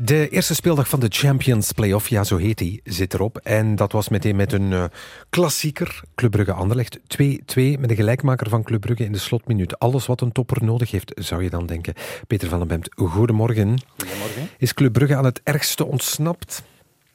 De eerste speeldag van de Champions Playoff, ja zo heet die, zit erop. En dat was meteen met een uh, klassieker, Club Brugge Anderlecht. 2-2 met de gelijkmaker van Club Brugge in de slotminuut. Alles wat een topper nodig heeft, zou je dan denken. Peter van den Bemt, goedemorgen. Goedemorgen. Is Club Brugge aan het ergste ontsnapt?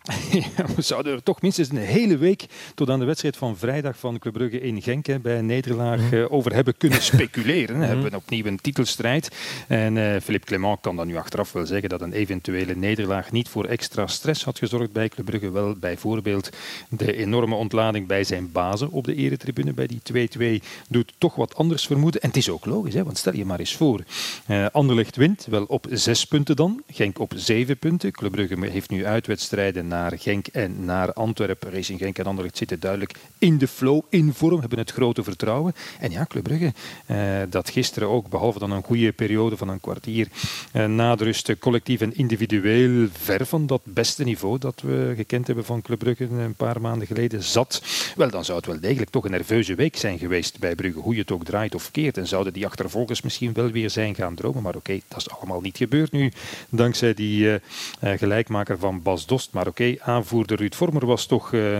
we zouden er toch minstens een hele week tot aan de wedstrijd van vrijdag van Club Brugge in Genk bij Nederlaag mhm. eh, over hebben kunnen speculeren. We hebben opnieuw een titelstrijd. En uh, Philippe Clement kan dan nu achteraf wel zeggen dat een eventuele nederlaag niet voor extra stress had gezorgd bij Club Brugge. Wel bijvoorbeeld de enorme ontlading bij zijn bazen op de eretribune bij die 2-2 doet toch wat anders vermoeden. En het is ook logisch, hè, want stel je maar eens voor. Uh, Anderlecht wint, wel op zes punten dan. Genk op zeven punten. Club Brugge heeft nu uitwedstrijden naar Genk en naar Antwerpen. Racing Genk en Anderlecht zitten duidelijk in de flow, in vorm, hebben het grote vertrouwen. En ja, Club Brugge, eh, dat gisteren ook, behalve dan een goede periode van een kwartier eh, na de rust, collectief en individueel ver van dat beste niveau dat we gekend hebben van Club Brugge een paar maanden geleden zat. Wel, dan zou het wel degelijk toch een nerveuze week zijn geweest bij Brugge, hoe je het ook draait of keert. En zouden die achtervolgers misschien wel weer zijn gaan dromen. Maar oké, dat is allemaal niet gebeurd nu, dankzij die uh, gelijkmaker van Bas Dost. Maar oké, aanvoerder Ruud Vormer was toch uh,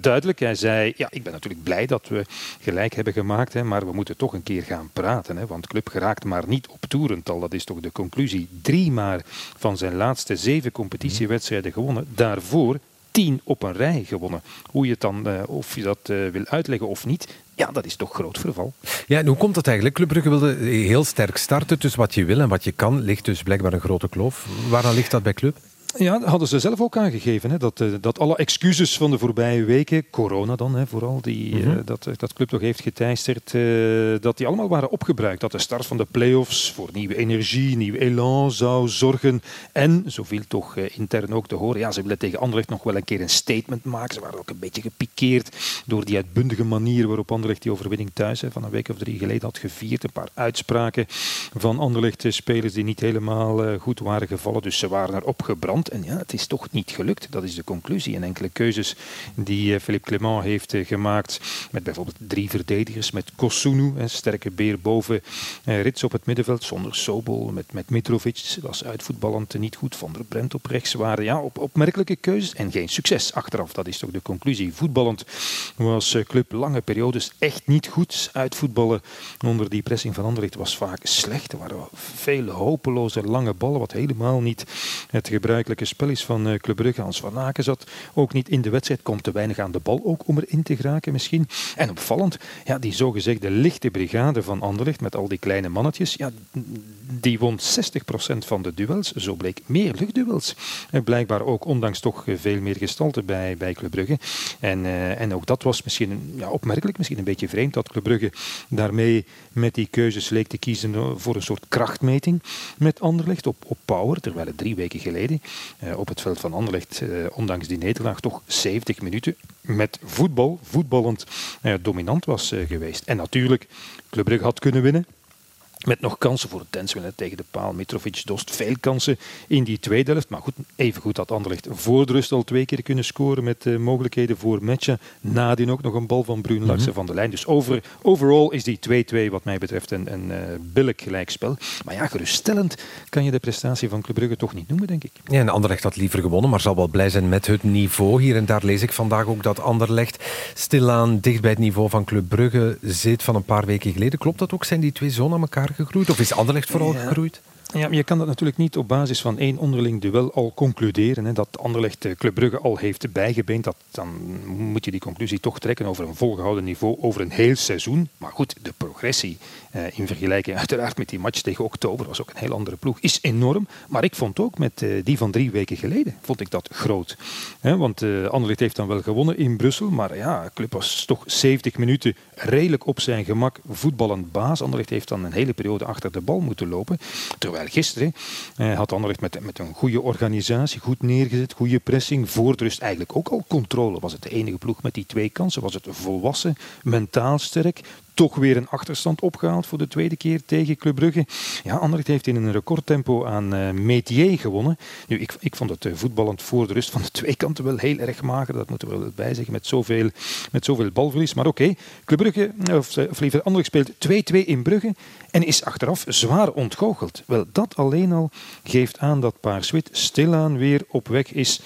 duidelijk. Hij zei, ja, ik ben natuurlijk blij dat we gelijk hebben gemaakt, hè, maar we moeten toch een keer gaan praten. Hè, want club geraakt maar niet op toerental. Dat is toch de conclusie. Drie maar van zijn laatste zeven competitiewedstrijden gewonnen. Daarvoor tien op een rij gewonnen. Hoe je het dan, uh, of je dat wil uitleggen of niet, ja, dat is toch groot verval. Ja, en hoe komt dat eigenlijk? Club Brugge wilde heel sterk starten. Dus wat je wil en wat je kan, ligt dus blijkbaar een grote kloof. Waaraan ligt dat bij Club? Ja, dat hadden ze zelf ook aangegeven. Hè, dat, eh, dat alle excuses van de voorbije weken, corona dan hè, vooral, die, mm dat, dat club toch heeft geteisterd, dat die allemaal waren opgebruikt. Dat de start van de play-offs voor nieuwe energie, nieuw elan zou zorgen. En, zoveel toch intern ook te horen, ja, ze willen tegen Anderlecht nog wel een keer een statement maken. Ze waren ook een beetje gepikeerd door die uitbundige manier waarop Anderlecht die overwinning thuis hè, van een week of drie geleden had gevierd. Een paar uitspraken van Anderlecht-spelers die niet helemaal goed waren gevallen. Dus ze waren erop En ja, het is toch niet gelukt. Dat is de conclusie. En enkele keuzes die eh, Philippe Clement heeft eh, gemaakt. Met bijvoorbeeld drie verdedigers. Met Kosunu, een sterke beer boven eh, Rits op het middenveld. Zonder Sobol. Met, met Mitrovic. was uitvoetballend niet goed. Van der Brent op rechts waren ja, op, opmerkelijke keuzes. En geen succes achteraf. Dat is toch de conclusie. Voetballend was Club lange periodes echt niet goed. Uitvoetballen onder die pressing van Anderlecht was vaak slecht. Er waren veel hopeloze lange ballen. Wat helemaal niet het gebruikelijke spel is van uh, Club Brugge. Hans van Aken zat ook niet in de wedstrijd, komt te weinig aan de bal ook om erin te geraken misschien. En opvallend, ja, die zogezegde lichte brigade van Anderlecht met al die kleine mannetjes, ja, die won 60% van de duels. Zo bleek meer luchtduels. En blijkbaar ook ondanks toch veel meer gestalte bij, bij Club Brugge. En, en ook dat was misschien ja, opmerkelijk, misschien een beetje vreemd dat Club Brugge daarmee met die keuzes leek te kiezen voor een soort krachtmeting met Anderlecht op, op power, terwijl het drie weken geleden op het veld van Anderlecht, uh, ondanks die nederlaag, toch 70 minuten met voetbal, voetballend uh, dominant was geweest. En natuurlijk, Club Brugge had kunnen winnen. Met nog kansen voor Tenswil tegen de paal. Mitrovic dost veel kansen in die tweede helft. Maar goed, even goed had Anderlecht voor de rust al twee keer kunnen scoren met uh, mogelijkheden voor matchen. Nadien ook nog een bal van Bruun Larsen mm van de lijn. Dus over, overal is die 2-2 wat mij betreft een, een uh, billig gelijkspel. Maar ja, geruststellend kan je de prestatie van Club Brugge toch niet noemen, denk ik. Ja, en Anderlecht had liever gewonnen, maar zal wel blij zijn met het niveau. Hier en daar lees ik vandaag ook dat Anderlecht stilaan dicht bij het niveau van Club Brugge zit van een paar weken geleden. Klopt dat ook? Zijn die twee zo naar elkaar gegroeid? Of is Anderlecht vooral gegroeid? Ja, je kan dat natuurlijk niet op basis van één onderling duel al concluderen. Hè, dat Anderlecht Club Brugge al heeft bijgebeend. Dat, dan moet je die conclusie toch trekken over een volgehouden niveau over een heel seizoen. Maar goed, de progressie eh, in vergelijking uiteraard met die match tegen oktober was ook een heel andere ploeg. Is enorm. Maar ik vond ook met eh, die van drie weken geleden vond ik dat groot. Hè, want eh, Anderlecht heeft dan wel gewonnen in Brussel. Maar ja, Club was toch 70 minuten redelijk op zijn gemak voetballend baas. Anderlecht heeft dan een hele periode achter de bal moeten lopen. Terwijl gisteren eh, had Anderlecht met, met een goede organisatie, goed neergezet, goede pressing. Voor rust eigenlijk ook al controle. Was het de enige ploeg met die twee kansen? Was het volwassen, mentaal sterk, toch weer een achterstand opgehaald voor de tweede keer tegen Club Brugge. Ja, Anderlecht heeft in een recordtempo aan uh, Métier gewonnen. Nu, ik, ik vond het uh, voetballend voor de rust van de twee kanten wel heel erg mager. Dat moeten we wel bij zeggen, met zoveel, met zoveel balverlies. Maar oké, Club Brugge, of, of liever Anderlecht speelt 2-2 in Brugge en is achteraf zwaar ontgoocheld. Wel, dat alleen al geeft aan dat Paarswit stilaan weer op weg is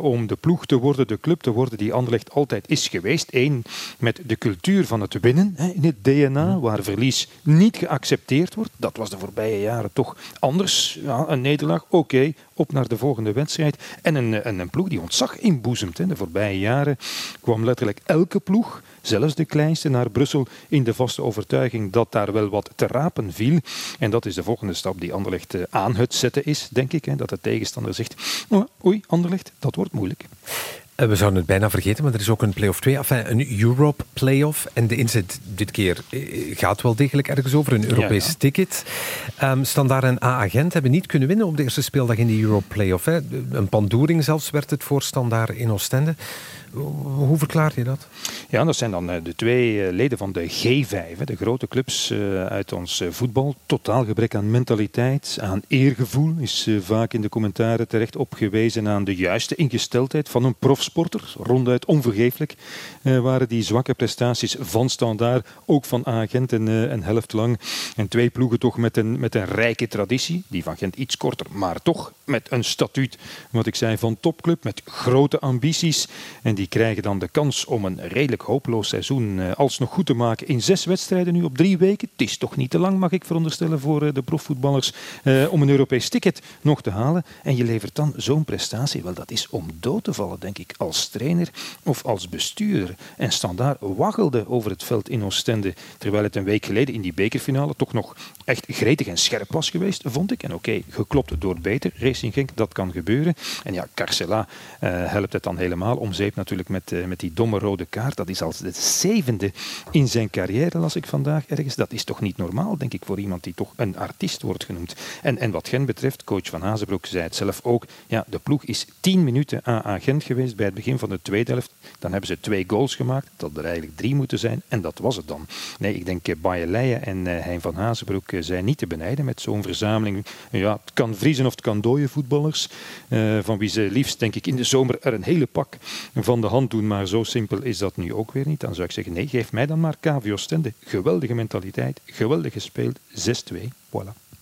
om de ploeg te worden, de club te worden die Anderlecht altijd is geweest. Eén, met de cultuur van het winnen in het DNA, waar verlies niet geaccepteerd wordt. Dat was de voorbije jaren toch anders. Ja, een nederlaag, oké, op naar de volgende wedstrijd. En een, een, een ploeg die ontzag inboezemt. Hè. De voorbije jaren kwam letterlijk elke ploeg, zelfs de kleinste, naar Brussel in de vaste overtuiging dat daar wel wat te rapen viel. En dat is de volgende stap die Anderlecht eh, aan het zetten is, denk ik. Hè. Dat de tegenstander zegt, oh, oei, Anderlecht, dat wordt moeilijk. Eh, we zouden het bijna vergeten, maar er is ook een play-off 2, enfin, een Europe play-off. En de inzet dit keer eh, gaat wel degelijk ergens over, een Europees ja, ja. ticket. Um, Standaard en A-agent hebben niet kunnen winnen op de eerste speeldag in die Europe play-off. Hè. Een pandoering zelfs werd het voor Standaard in Oostende. Hoe verklaar je dat? Ja, dat zijn dan de twee leden van de G5, de grote clubs uit ons voetbal. Totaal gebrek aan mentaliteit, aan eergevoel is vaak in de commentaren terecht opgewezen aan de juiste ingesteldheid van een profsporter. Ronduit onvergeeflijk waren die zwakke prestaties van Standaard, ook van Agent en een helft lang. En twee ploegen toch met een, met een rijke traditie, die van Gent iets korter, maar toch met een statuut, wat ik zei, van topclub, met grote ambities. En die krijgen dan de kans om een redelijk hopeloos seizoen uh, alsnog goed te maken in zes wedstrijden nu op drie weken. Het is toch niet te lang, mag ik veronderstellen, voor uh, de profvoetballers uh, om een Europees ticket nog te halen. En je levert dan zo'n prestatie. Wel, dat is om dood te vallen, denk ik, als trainer of als bestuurder. En Standaard waggelde over het veld in Oostende, terwijl het een week geleden in die bekerfinale toch nog echt gretig en scherp was geweest, vond ik. En oké, geklopt door beter. Racing Genk, dat kan gebeuren. En ja, Carcela helpt het dan helemaal om zeep natuurlijk met, met die domme rode kaart. Dat is al de zevende in zijn carrière, las ik vandaag ergens. Dat is toch niet normaal, denk ik, voor iemand die toch een artiest wordt genoemd. En, en wat Gent betreft, coach Van Hazenbroek zei het zelf ook. Ja, de ploeg is tien minuten aan, Gent geweest bij het begin van de tweede helft. Dan hebben ze twee goals gemaakt. Dat er eigenlijk drie moeten zijn. En dat was het dan. Nee, ik denk uh, Bayerleien en uh, Hein Van Hazenbroek uh, zijn niet te benijden met zo'n verzameling. Ja, het kan vriezen of het kan dooien voetballers. van wie ze liefst, denk ik, in de zomer er een hele pak van de hand doen, maar zo simpel is dat nu ook weer niet. Dan zou ik zeggen, nee, geef mij dan maar KVO Stende. Geweldige mentaliteit, geweldig gespeeld, 6-2, voilà.